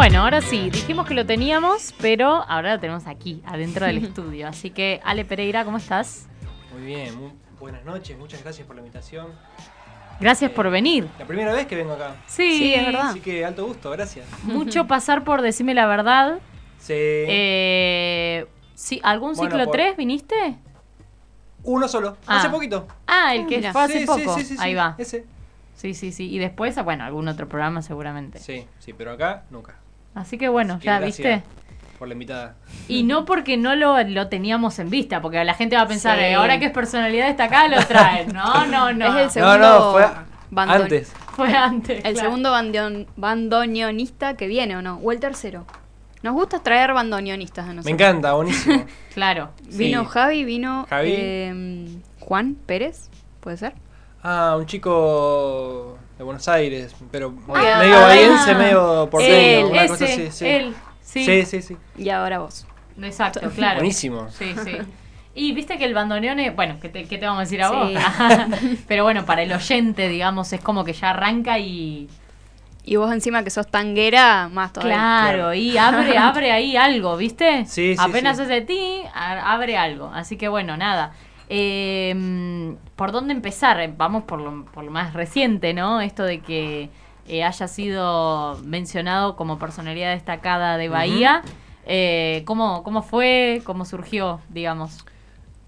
Bueno, ahora sí, dijimos que lo teníamos, pero ahora lo tenemos aquí, adentro del estudio. Así que, Ale Pereira, ¿cómo estás? Muy bien, muy buenas noches, muchas gracias por la invitación. Gracias Eh, por venir. La primera vez que vengo acá. Sí, Sí, es verdad. Así que alto gusto, gracias. Mucho pasar por decirme la verdad. Sí. Eh, sí, ¿Algún Bueno, ciclo por- 3 viniste? Uno solo, Ah. hace poquito. Ah, el que mira. fue hace Sí, poco. Sí, sí, sí, Ahí sí, va. Ese. Sí, sí, sí. Y después, bueno, algún otro programa seguramente. Sí, sí, pero acá nunca. Así que bueno, Así que ya viste. Por la invitada. Y no porque no lo, lo teníamos en vista, porque la gente va a pensar, Sí. eh, ahora que es personalidad destacada lo traen. No, no, no. Es el No, segundo no, fue bandon- antes. Fue antes. El claro. segundo bandoneon- bandoneonista que viene, ¿o no? O el tercero. Nos gusta traer bandoneonistas a nosotros. Me encanta, buenísimo. Claro. Vino. Javi, vino Javi. eh, Juan Pérez, ¿puede ser? Ah, un chico de Buenos Aires, pero Ah, medio ah, bahiense, medio porteño, él, una ese, cosa así. Sí. él, sí. sí, sí, sí. Y ahora vos. Exacto, claro. Buenísimo. Sí, sí. Y viste que el bandoneón es, bueno, ¿qué te, qué te vamos a decir a Sí. vos? Pero bueno, para el oyente, digamos, es como que ya arranca y... Y vos encima que sos tanguera, más todavía. Claro, Claro. y abre, abre ahí algo, ¿viste? Sí, sí, Apenas sí. es de ti, abre algo. Así que bueno, nada. Eh, ¿Por dónde empezar? Eh, Vamos por lo, por lo más reciente, ¿no? Esto de que eh, haya sido mencionado como personalidad destacada de Bahía. Eh, ¿cómo, ¿Cómo fue? ¿Cómo surgió, digamos?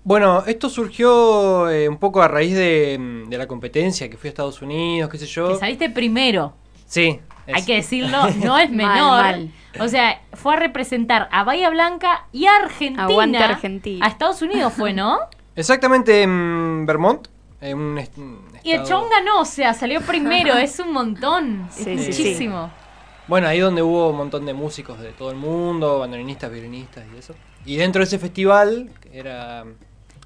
Bueno, esto surgió eh, un poco a raíz de, de la competencia que fui a Estados Unidos, qué sé yo. Que saliste primero. Sí. es- Hay que decirlo, no es Mal, menor. mal. O sea, fue a representar a Bahía Blanca y a Argentina. Aguante Argentina. A Estados Unidos fue, ¿no? Exactamente en Vermont. en un est- un Y el estado- chabón ganó, o sea, salió primero, es un montón. Sí, es sí, sí. muchísimo. Bueno, ahí donde hubo un montón de músicos de todo el mundo, bandoneonistas, violinistas y eso. Y dentro de ese festival, que era...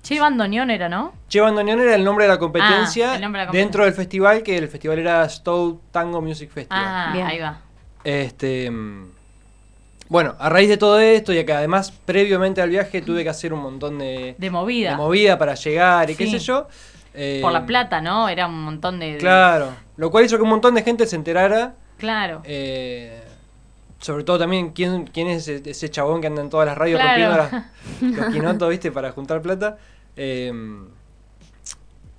Che, bandoneón era, ¿no? Che Bandoneón era el nombre de la competencia, Ah, el nombre de la competencia. dentro del festival, que el festival era Stowe Tango Music Festival. Ah, Bien. ahí va. Este, mm, bueno, a raíz de todo esto y que además previamente al viaje tuve que hacer un montón de, De movida. de movida para llegar y qué sé yo. eh, Por la plata, ¿no? Era un montón de. de- Claro, lo cual hizo que un montón de gente se enterara. Claro. eh, sobre todo también quién, quién es ese, ese chabón que anda en todas las radios Claro. rompiendo las- los quinotos, ¿viste? Para juntar plata. Eh,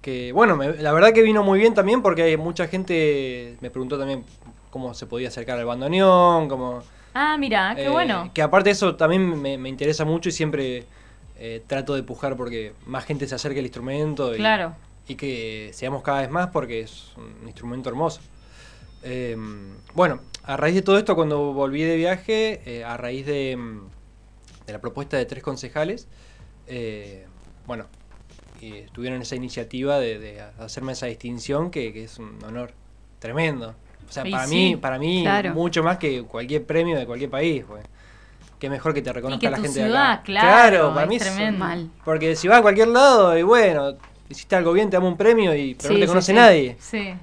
que bueno, me- la verdad que vino muy bien también porque hay mucha gente me preguntó también cómo se podía acercar al bandoneón, cómo... Ah, mira, qué eh, bueno. Que aparte de eso también me, me interesa mucho y siempre eh, trato de pujar porque más gente se acerque al instrumento y, Claro. y que seamos cada vez más porque es un instrumento hermoso. Eh, bueno, a raíz de todo esto, cuando volví de viaje, eh, a raíz de, mm, de la propuesta de tres concejales, bueno, tuvieron esa iniciativa de, de hacerme esa distinción que, que es un honor tremendo. O sea, Y para sí. mí, para mí Claro. mucho más que cualquier premio de cualquier país. pues. Qué mejor que te Y reconozca que la tu gente de ciudad, acá. claro, para es mí es tremendo. Mal. porque si vas a cualquier lado y bueno, hiciste algo bien, te damos un premio y pero Sí, no te sí, conoce sí. nadie. Sí.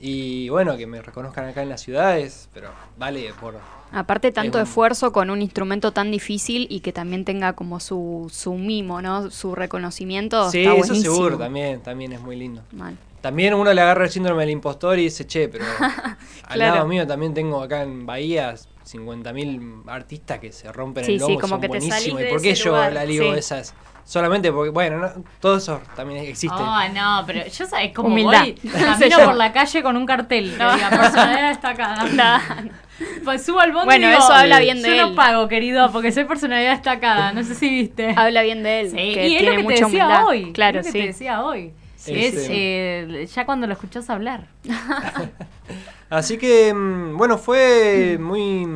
Y bueno, que me reconozcan acá en las ciudades, pero vale por... Aparte tanto Es un- esfuerzo con un instrumento tan difícil y que también tenga como su, su mimo, ¿no? Su reconocimiento. sí, está eso buenísimo. seguro, también, también es muy lindo. Mal. También uno le agarra el síndrome del impostor y dice, che, pero al Claro. lado mío también tengo acá en Bahía 50.000 artistas que se rompen Sí, el sí, lomo, como son que te salís buenísimos. ¿Y por qué yo lugar? la ligo Sí. esas? Solamente porque, bueno, no, todo eso también existe. Oh, no, pero yo sabes cómo Humildad. voy, camino por la calle con un cartel diga personalidad destacada. Pues subo al bondi Bueno, y digo, eso habla bien de yo no él. pago, querido, porque soy personalidad destacada. No sé si viste. Habla bien de él, Sí, que y es tiene lo que mucha te decía humildad. hoy. Claro, es lo que sí. te decía hoy. Sí, es sí. eh, ya cuando lo escuchás hablar. Así que, mm, bueno, fue muy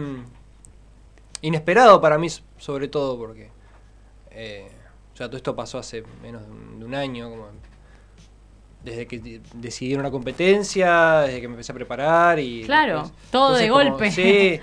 inesperado para mí, sobre todo porque eh, ya todo esto pasó hace menos de un, de un año, como desde que de- decidí una competencia, desde que me empecé a preparar y... Claro, después- todo de como- golpe. Sí.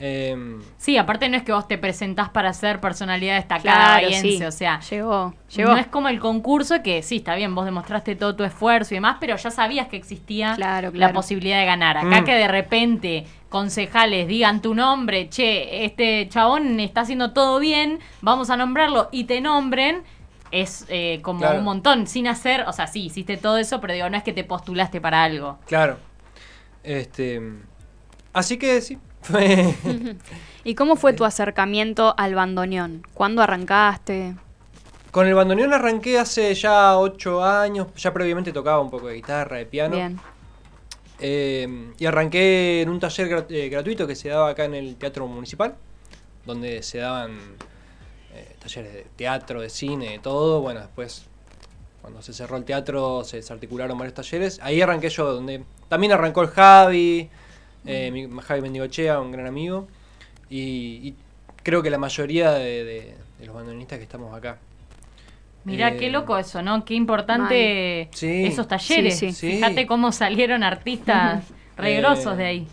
Em, Sí, aparte no es que vos te presentás para ser personalidad destacada Claro, bahiense, sí. o sea, Llegó, llegó. no es como el concurso que sí, está bien, vos demostraste todo tu esfuerzo y demás, pero ya sabías que existía Claro, la posibilidad de ganar. Acá Mm. que de repente concejales digan tu nombre, che, este chabón está haciendo todo bien, vamos a nombrarlo y te nombren, es eh, como Claro. un montón, sin hacer, o sea, sí, hiciste todo eso, pero digo, no es que te postulaste para algo. Claro. Este, así que sí, ¿Y cómo fue tu acercamiento al bandoneón? ¿Cuándo arrancaste? Con el bandoneón arranqué hace ya ocho años, ya previamente tocaba un poco de guitarra, de piano. Bien. Eh, y arranqué en un taller eh, gratuito que se daba acá en el Teatro Municipal, donde se daban eh, talleres de teatro, de cine, de todo. Bueno, después, cuando se cerró el teatro, se desarticularon varios talleres. Ahí arranqué yo, donde también arrancó el Javi, eh, mi- Javi Mendigochea, un gran amigo. Y, y creo que la mayoría de, de- de los bandoneonistas que estamos acá. Mirá, Eh, qué loco eso, ¿no? Qué importante Sí. esos talleres. Sí, sí. Fíjate cómo salieron artistas regrosos Eh, de ahí.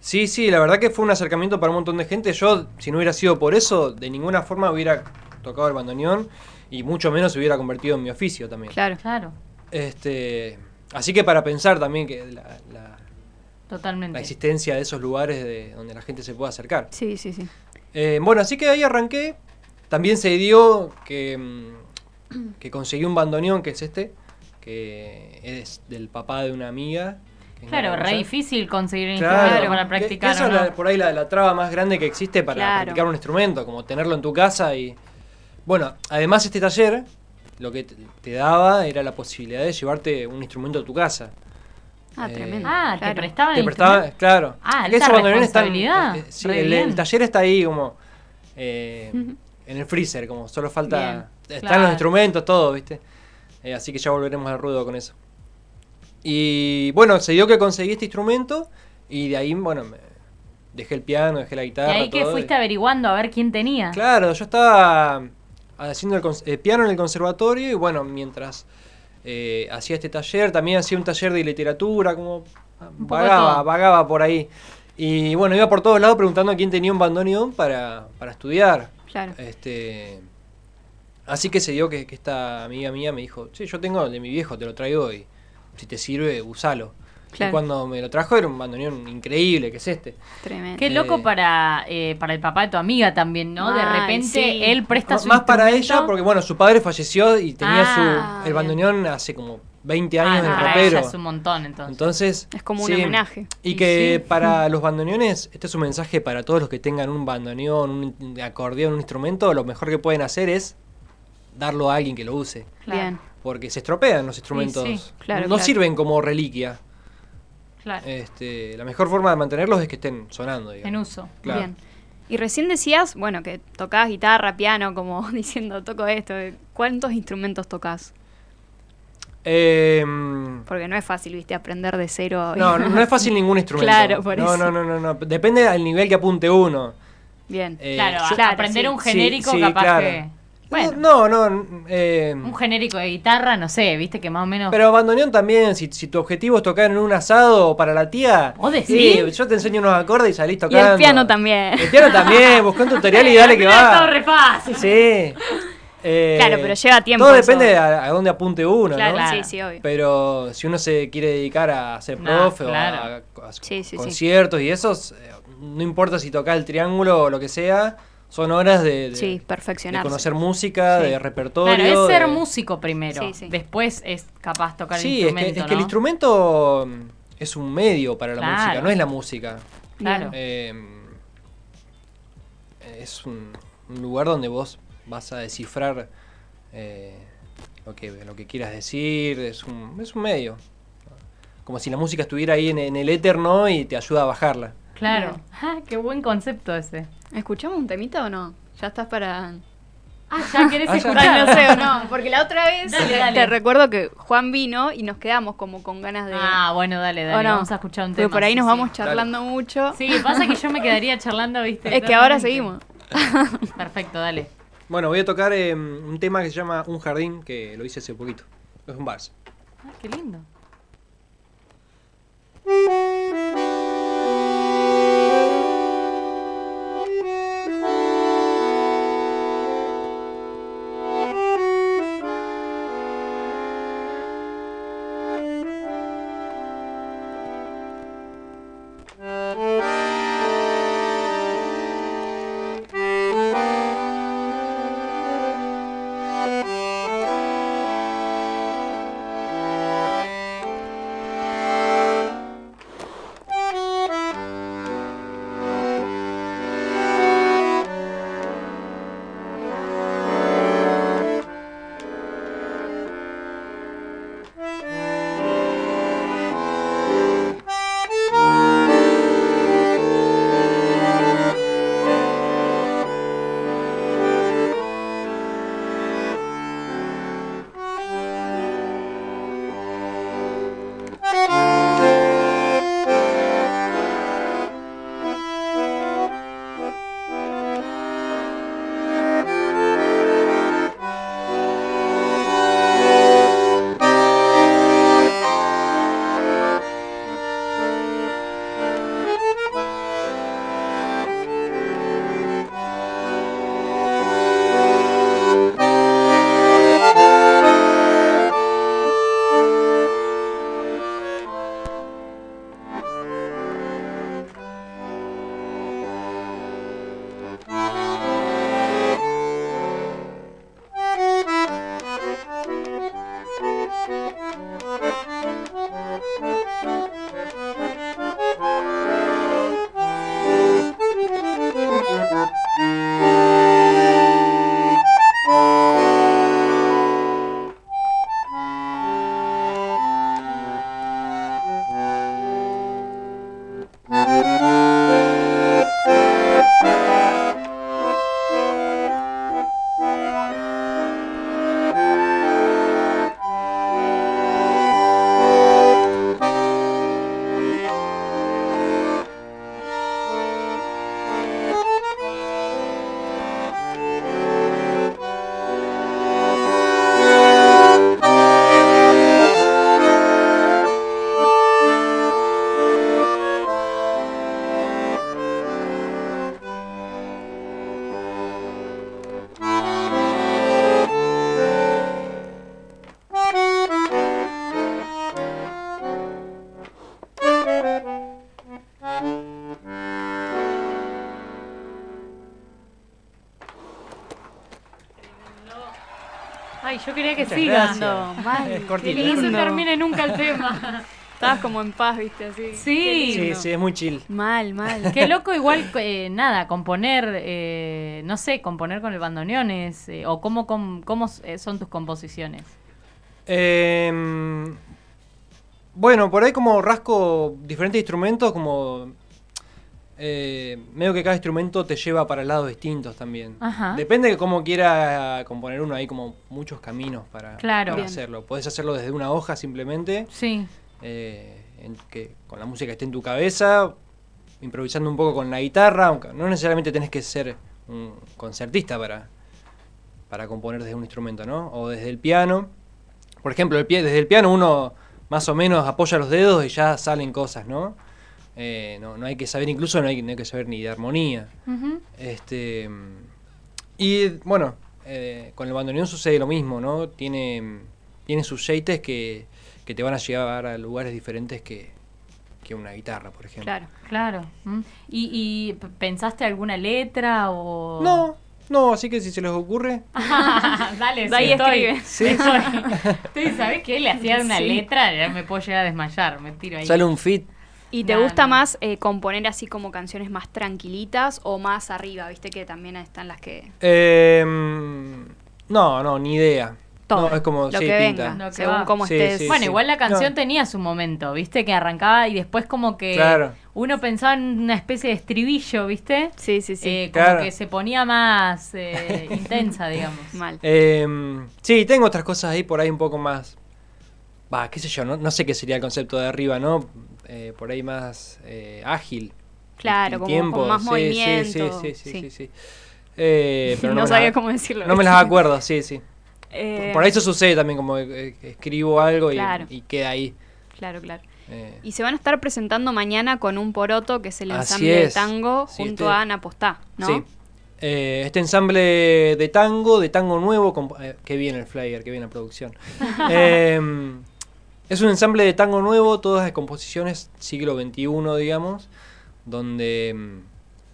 Sí, sí, la verdad que fue un acercamiento para un montón de gente. Yo, si no hubiera sido por eso, de ninguna forma hubiera tocado el bandoneón y mucho menos se hubiera convertido en mi oficio también. Claro. Claro, Este, así que para pensar también que la, la- totalmente. la existencia de esos lugares de, donde la gente se pueda acercar. Sí, sí, sí. Eh, bueno, así que ahí arranqué. También se dio que, mm, que conseguí un bandoneón, que es este, que es del papá de una amiga. Claro, re difícil conseguir un Claro, instrumento para que- practicar. ¿o es la- por ahí la, la traba más grande que existe para Claro. practicar un instrumento, como tenerlo en tu casa y... Bueno, además este taller lo que te daba era la posibilidad de llevarte un instrumento a tu casa. Ah, Eh, tremendo. Ah, te Claro. prestaban Te el prestaba, instrumento. claro. Ah, Es que alta esos bandoneones están- responsabilidad. eh, sí, el, taller está ahí como eh, en el freezer, como solo falta... Bien, Están claro. los instrumentos, todo, ¿viste? Eh, así que ya volveremos al ruedo con eso. Y bueno, se dio que conseguí este instrumento y de ahí, bueno, me dejé el piano, dejé la Y guitarra. ahí que fuiste y- averiguando a ver quién tenía. Claro, yo estaba haciendo el eh, piano en el conservatorio y bueno, mientras eh, hacía este taller, también hacía un taller de literatura, como de vagaba, vagaba por ahí. Y bueno, iba por todos lados preguntando a quién tenía un bandoneón para, para estudiar. Claro. Este, así que se dio que, que esta amiga mía me dijo, sí, yo tengo el de mi viejo, te lo traigo y si te sirve, usalo. Claro. Y cuando me lo trajo era un bandoneón increíble, que es este. Tremendo. Qué loco Eh, para, eh, para el papá de tu amiga también, ¿no? de repente sí. él presta M- su Más para ella, porque bueno, su padre falleció y tenía Ah, su el bien. bandoneón hace como 20 Ah, años en no, el ropero. ella es un montón, entonces. Entonces, Es como un sí. homenaje. Y Y que sí. para los bandoneones, este es un mensaje para todos los que tengan un bandoneón, un acordeón, un instrumento, lo mejor que pueden hacer es darlo a alguien que lo use. Claro. Bien. Porque se estropean los instrumentos. sí, claro, no claro. sirven como reliquia. Claro, Este, la mejor forma de mantenerlos es que estén sonando. digamos. en uso. Claro. Bien. Y recién decías, bueno, que tocabas guitarra, piano, como diciendo, toco esto. ¿Cuántos instrumentos tocas? Eh, Porque no es fácil, viste, aprender de cero. no, no, no es fácil ningún instrumento. Claro, por no, eso. no, no, no, no. Depende del nivel que apunte uno. Bien. Eh, claro, yo- a- Claro, aprender sí. un Sí, genérico sí, capaz claro. que... Bueno. No, no, eh, Un genérico de guitarra, no sé, viste que más o menos... pero bandoneón también, si, si tu objetivo es tocar en un asado para la tía, ¿Vos decís? sí, yo te enseño unos acordes y salís Y tocando. el piano también. El piano también, busca un tutorial y dale a que va. re fácil. Sí. Eh, Claro, pero lleva tiempo Todo depende a, a dónde apunte uno, Claro, ¿no? sí, sí, obvio. Pero si uno se quiere dedicar a ser No, profe claro. o a, a Sí, sí, sí. conciertos y esos, eh, no importa si toca el triángulo o lo que sea, son horas de, de- Sí, de conocer música, Sí. de repertorio. Claro, es ser de- músico primero. Sí, sí. Después es capaz tocar el Sí, es que, instrumento, es que el instrumento mm, es un medio para la Claro. música, no es la música. Claro. Eh, es un, un lugar donde vos vas a descifrar eh, lo, que, lo que quieras decir, es un, es un medio. Como si la música estuviera ahí en, en el éter, ¿no? Y te ayuda a bajarla. Claro. Ah, qué buen concepto ese. ¿Escuchamos un temita o no? Ya estás para... Ah, ¿ya querés Ah, escuchar? Ay, no sé o no, porque la otra vez Dale, te dale. recuerdo que Juan vino y nos quedamos como con ganas de... Ah, bueno, dale, ¿o dale. no? Vamos a escuchar un Porque tema. por ahí sí, nos sí. vamos charlando mucho. Sí, pasa que yo me quedaría charlando, ¿viste? Es que ahora seguimos. Perfecto, dale. Bueno, voy a tocar eh, un tema que se llama Un Jardín, que lo hice hace poquito. Es un vals. Ah, qué lindo. Siga. No, mal, Es qué cortito. Que no se termine nunca el tema. Estabas como en paz, viste, así. Sí. Sí, sí, es muy chill. Mal, mal. Qué loco igual, eh, nada, componer, eh, no sé, componer con el bandoneones, eh, o cómo, cómo, cómo son tus composiciones. Em, bueno, por ahí como rasco diferentes instrumentos, como eh, medio que cada instrumento te lleva para lados distintos también. Ajá. Depende de cómo quiera componer uno, hay como muchos caminos para, Claro. para Bien. hacerlo. Podés hacerlo desde una hoja simplemente, Sí, eh, en que, con la música que esté en tu cabeza, improvisando un poco con la guitarra, aunque no necesariamente tenés que ser un concertista para, para componer desde un instrumento, ¿no? O desde el piano. Por ejemplo, el pie, desde el piano uno más o menos apoya los dedos y ya salen cosas, ¿no? Eh, no, no hay que saber, incluso no hay, no hay que saber ni de armonía. Este, y bueno, eh, con el bandoneón sucede lo mismo, ¿no? Tiene, tiene sus jeites que, que te van a llevar a lugares diferentes que, que una guitarra, por ejemplo. Claro. claro. ¿Mm? ¿Y, y pensaste alguna letra o...? No, no, así que si se les ocurre, Dale, ahí estoy. Sí. Estoy, estoy, ¿sabés qué? Le hacía una Sí. letra, ya me puedo llegar a desmayar, me tiro ahí. sale un fit. ¿Y te gusta no. más eh, componer así como canciones más tranquilitas o más arriba? Viste que también están las que... Eh, no, no, ni idea. Todo. No, es como, lo sí, que pinta. venga, Lo que según va. cómo Sí, estés. sí, bueno, sí. igual la canción No. tenía su momento, ¿viste? Que arrancaba y después como que Claro. uno pensaba en una especie de estribillo, ¿viste? Sí, sí, sí. Eh, como Claro. que se ponía más eh, intensa, digamos. Mal. Eh, sí, tengo otras cosas ahí por ahí un poco más. Va, qué sé yo, no, no sé qué sería el concepto de arriba, ¿no? Eh, por ahí más eh, ágil. Claro, como con más sí, movimiento, Sí, sí, sí, sí. sí, sí. Eh, pero no sabía cómo decirlo. No me las acuerdo, sí, sí. Por ahí eso sucede también, como escribo algo y, Claro. y queda ahí. Claro, claro. Y se van a estar presentando mañana con un poroto, que es el ensamble de tango, junto este- a Ana Postá, ¿no? Sí. Eh, este ensamble de tango, de tango nuevo, comp- eh, que viene el flyer, que viene la producción. Eh, es un ensamble de tango nuevo, todas de composiciones siglo XXI, digamos, donde mm,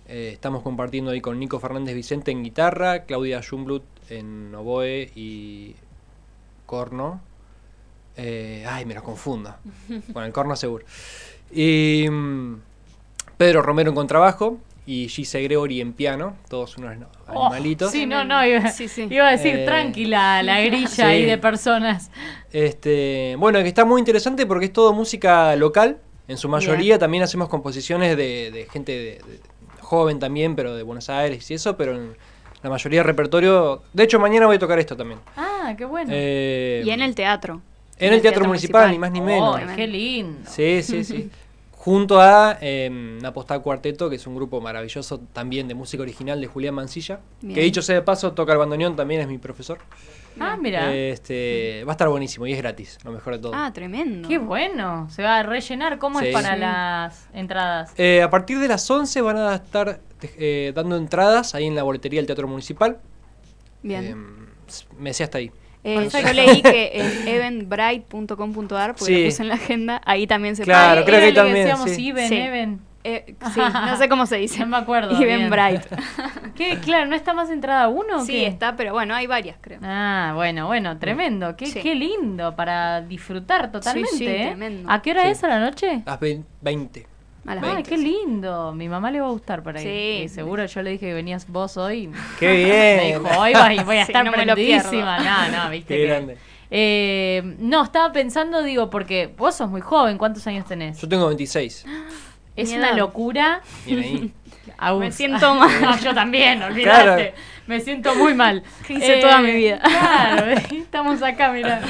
eh, estamos compartiendo ahí con Nico Fernández Vicente en guitarra, Claudia Schumblut en oboe y corno. Eh, ay, me los confundo. Con el corno seguro. Y mm, Pedro Romero en contrabajo y Gise Gregory en piano, todos unos no- Oh, animalitos. sí, no, no, iba, Sí, sí. iba a decir Eh, tranquila la grilla sí. ahí de personas. Este, bueno, que está muy interesante porque es todo música local. En su mayoría también hacemos composiciones de, de gente de- de- joven también, pero de Buenos Aires y eso, pero en la mayoría del repertorio. De hecho, mañana voy a tocar esto también. Ah, qué bueno. Eh, Y en el teatro. en el Teatro Municipal, ni más ni menos. Oh, qué lindo. Sí, sí, sí. Junto a eh, Apostá Cuarteto, que es un grupo maravilloso también de música original de Julián Mancilla. Bien. Que dicho sea de paso, toca el bandoneón, también es mi profesor. Ah, mira. Este, va a estar buenísimo y es gratis, lo mejor de todo. Ah, tremendo. Qué bueno. Se va a rellenar. ¿Cómo es Sí. para Sí. las entradas? Eh, a partir de las 11 van a estar eh, dando entradas ahí en la boletería del Teatro Municipal. Bien. Eh, me decía hasta ahí. Eh, yo leí que en eventbrite.com.ar, porque Sí. lo puse en la agenda, ahí también se Claro, Ah, creo era que lo también, decíamos sí. Even, Sí. Even. Eh, sí, no sé cómo se dice. No me acuerdo, Even bien. Bright. ¿Qué? Claro, ¿no está más entrada uno? o sí, qué? está, pero bueno, hay varias, creo. Ah, bueno, bueno, tremendo. Qué, Sí. qué lindo para disfrutar totalmente. sí, ¿eh? tremendo. ¿A qué hora Sí. es a la noche? Las ve- 20. A las Ay, 20. qué lindo. Mi mamá le va a gustar para ir. Sí. Y seguro yo le dije que venías vos hoy. ¡Qué Me bien! dijo, hoy vas y voy a Sí, estar no me lo prendidísima. No, no, viste Qué que- grande. Eh, no, estaba pensando, digo, porque vos sos muy joven. ¿Cuántos años tenés? Yo tengo 26. Es Mi una edad. locura. Ahí. Me siento mal. No, yo también, olvídate. Claro. Me siento muy mal. Eh, Hice toda mi vida. Claro, estamos acá, mira.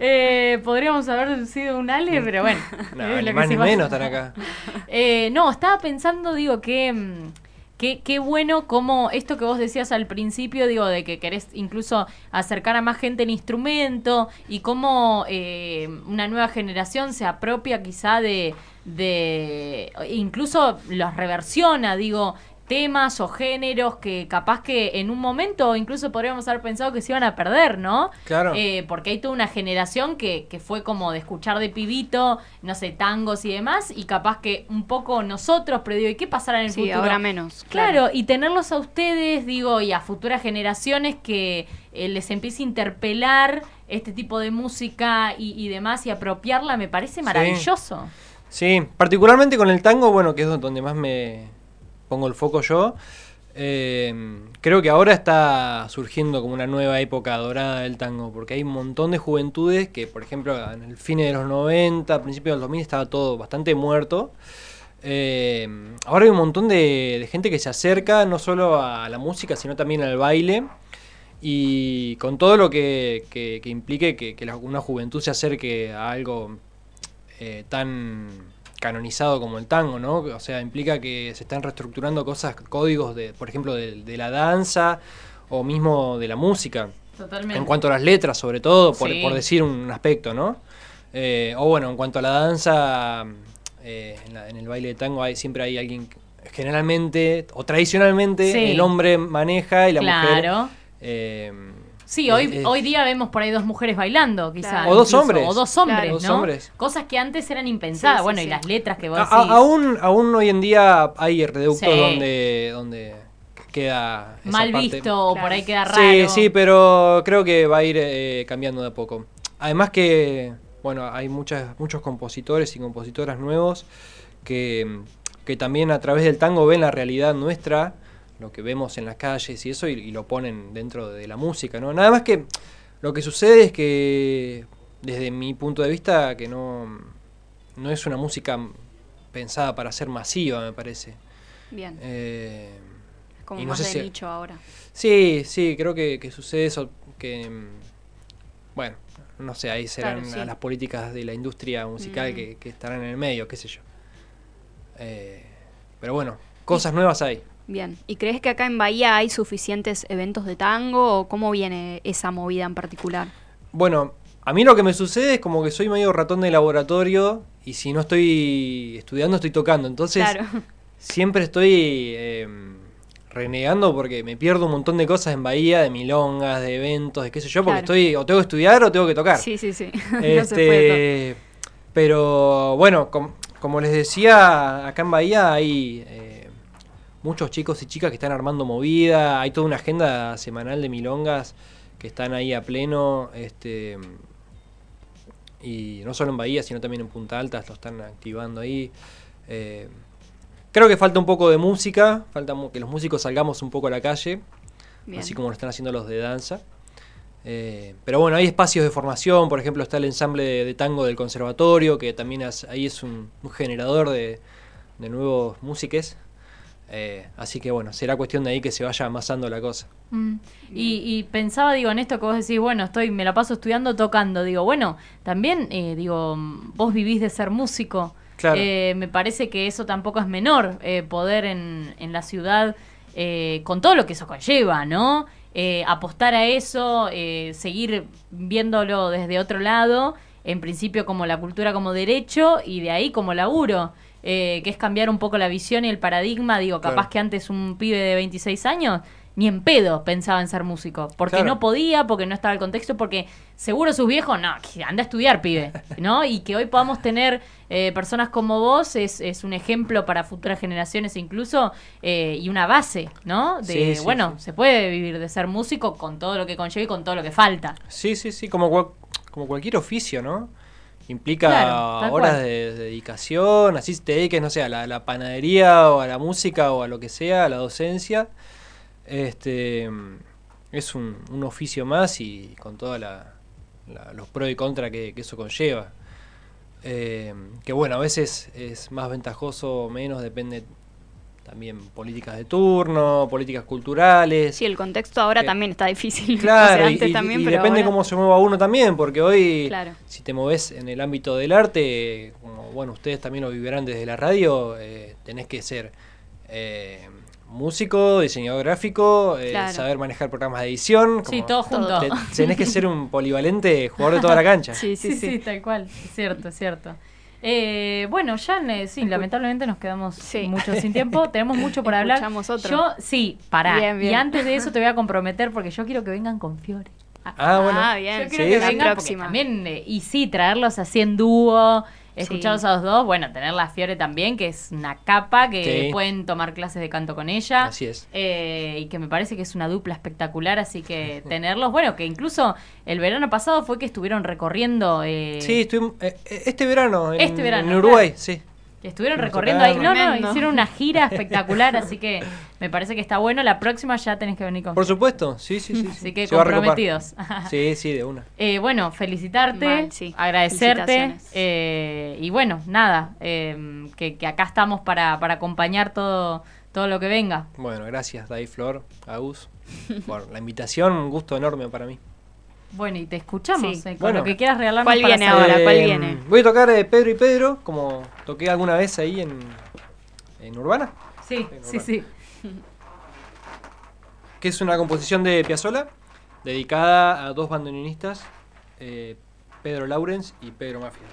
Eh, podríamos haber sido un Ale, pero bueno. No, ni más ni menos están acá. Eh, no, estaba pensando, digo, que mm, qué qué bueno como esto que vos decías al principio, digo, de que querés incluso acercar a más gente el instrumento y cómo eh, una nueva generación se apropia quizá de, de incluso los reversiona, digo, temas o géneros que capaz que en un momento incluso podríamos haber pensado que se iban a perder, ¿no? Claro. Eh, porque hay toda una generación que, que fue como de escuchar de pibito, no sé, tangos y demás, y capaz que un poco nosotros, pero digo, ¿y qué pasará en el Sí, futuro? ahora menos. Claro, y tenerlos a ustedes, digo, y a futuras generaciones que eh, les empiece a interpelar este tipo de música y, y demás y apropiarla, me parece maravilloso. Sí, particularmente con el tango, bueno, que es donde más me pongo el foco yo. eh, creo que ahora está surgiendo como una nueva época dorada del tango, porque hay un montón de juventudes que, por ejemplo, en el fin de los 90, a principios del 2000 estaba todo bastante muerto. Eh, ahora hay un montón de, gente que se acerca no solo a la música, sino también al baile. Y con todo lo que, que- que implique que, una juventud se acerque a algo eh, tan canonizado como el tango, ¿no? O sea, implica que se están reestructurando cosas, códigos de, por ejemplo, de, de la danza o mismo de la música. Totalmente. En cuanto a las letras, sobre todo, por, Sí. por decir un aspecto, ¿no? Eh, o bueno, en cuanto a la danza, eh, en, la- en el baile de tango hay, siempre hay alguien, generalmente o tradicionalmente, Sí. el hombre maneja y la mujer... claro. eh, Sí, eh, hoy, eh, hoy día vemos por ahí dos mujeres bailando, quizás. Claro. O dos hombres. O dos hombres, Claro. Dos ¿no? hombres. Cosas que antes eran impensadas. Sí, sí, bueno, y las letras que vos decís. a- aún, aún hoy en día hay reductos Sí. donde, donde queda... esa mal parte. visto o por ahí queda raro. Sí, sí, pero creo que va a ir eh, cambiando de a poco. Además que, bueno, hay muchas, muchos compositores y compositoras nuevos que, que también a través del tango ven la realidad nuestra, lo que vemos en las calles y eso, y, y lo ponen dentro de la música, ¿no? Nada más que lo que sucede es que, desde mi punto de vista, que no, no es una música pensada para ser masiva, me parece. Bien. Eh, Como y no más sé de si- nicho ahora. Sí, sí, creo que, que sucede eso, que, mm, bueno, no sé, ahí serán Claro, sí. a las políticas de la industria musical Mm. que, que estarán en el medio, qué sé yo. Eh, pero bueno, cosas nuevas hay. Bien. ¿Y crees que acá en Bahía hay suficientes eventos de tango o cómo viene esa movida en particular? Bueno, a mí lo que me sucede es como que soy medio ratón de laboratorio y si no estoy estudiando estoy tocando, entonces claro. siempre estoy eh, renegando porque me pierdo un montón de cosas en Bahía, de milongas, de eventos, de qué sé yo, porque Claro. estoy o tengo que estudiar o tengo que tocar. Sí, sí, sí. no se puede. Este, pero bueno, com- como les decía, acá en Bahía hay eh, muchos chicos y chicas que están armando movida, hay toda una agenda semanal de milongas que están ahí a pleno, este y no solo en Bahía, sino también en Punta Alta, lo están activando ahí. Eh, creo que falta un poco de música, falta que los músicos salgamos un poco a la calle, Bien. así como lo están haciendo los de danza. Eh, pero bueno, hay espacios de formación, por ejemplo está el ensamble de, de tango del conservatorio, que también ahí es un, un generador de, de nuevos músiques. Eh, así que bueno, será cuestión de ahí que se vaya amasando la cosa. Mm. Y, y pensaba, digo, en esto que vos decís, bueno, estoy, me la paso estudiando, tocando. Digo, bueno, también, eh, digo, vos vivís de ser músico. Claro. Eh, me parece que eso tampoco es menor, eh, poder en, en la ciudad, eh, con todo lo que eso conlleva, ¿no? Eh, apostar a eso, eh, seguir viéndolo desde otro lado, en principio como la cultura como derecho y de ahí como laburo, eh, que es cambiar un poco la visión y el paradigma. Digo, capaz Claro. que antes un pibe de 26 años ni en pedo pensaba en ser músico, porque Claro. no podía, porque no estaba el contexto, porque seguro sus viejos, no, anda a estudiar, pibe, ¿no? Y que hoy podamos tener eh, personas como vos es, es un ejemplo para futuras generaciones incluso eh, y una base, ¿no? De, Sí, sí, bueno, sí. se puede vivir de ser músico con todo lo que conlleva y con todo lo que falta. Sí, sí, sí, como, como cualquier oficio, ¿no? Implica Claro, horas de, de dedicación, así te dediques, no sé, a la, la panadería o a la música o a lo que sea, a la docencia. Este es un, un oficio más y con todos los pros y contras que, que eso conlleva. Eh, que bueno, a veces es más ventajoso o menos, depende también políticas de turno, políticas culturales. Sí, el contexto ahora Eh, también está difícil. Claro, O sea, y- antes y, también, y pero depende ahora- cómo se mueva uno también, porque hoy, Claro. si te moves en el ámbito del arte, como bueno, ustedes también lo vivirán desde la radio, eh, tenés que ser eh, músico, diseñador gráfico, eh, Claro. saber manejar programas de edición. Sí, todo junto. te- tenés que ser un polivalente jugador de toda la cancha. Sí, sí, Sí, sí. sí, tal cual, es cierto, es cierto. Eh, bueno, ya eh, sí, Escu- lamentablemente nos quedamos Sí. mucho sin tiempo. Tenemos mucho por hablar. Otro. Yo, sí, pará. Bien, bien. Y antes de eso te voy a comprometer porque yo quiero que vengan con Fiore. Ah, bueno. Ah, bien. Yo quiero Sí, que vengan próxima. también, eh, y sí, traerlos así en dúo, escucharlos Sí. a los dos, bueno, tener la Fiore también, que es una capa, que Sí. pueden tomar clases de canto con ella. Así es. Eh, y que me parece que es una dupla espectacular, así que tenerlos, bueno, que incluso el verano pasado fue que estuvieron recorriendo... eh, Sí, estuvimos, eh, eh, este verano en, Este verano, en Uruguay, claro. sí. Que estuvieron Nos recorriendo ahí. No, no, hicieron una gira espectacular, así que me parece que está bueno. La próxima ya tenés que venir con Por supuesto, sí, sí, sí. sí. Así que Se comprometidos. Sí, sí, de una. Eh, bueno, felicitarte, Mal, sí. agradecerte eh, y bueno, nada, eh, que, que acá estamos para, para acompañar todo, todo lo que venga. Bueno, gracias, David Flor, Agus, por la invitación, un gusto enorme para mí. Bueno, y te escuchamos Sí. eh, con Bueno. lo que quieras regalarnos. ¿Cuál para viene saber. ahora? ¿Cuál Eh, viene? Voy a tocar eh, Pedro y Pedro, como toqué alguna vez ahí en, en Urbana, Sí, sí, sí. que es una composición de Piazzolla, dedicada a dos bandoneonistas, eh, Pedro Laurens y Pedro Mafia.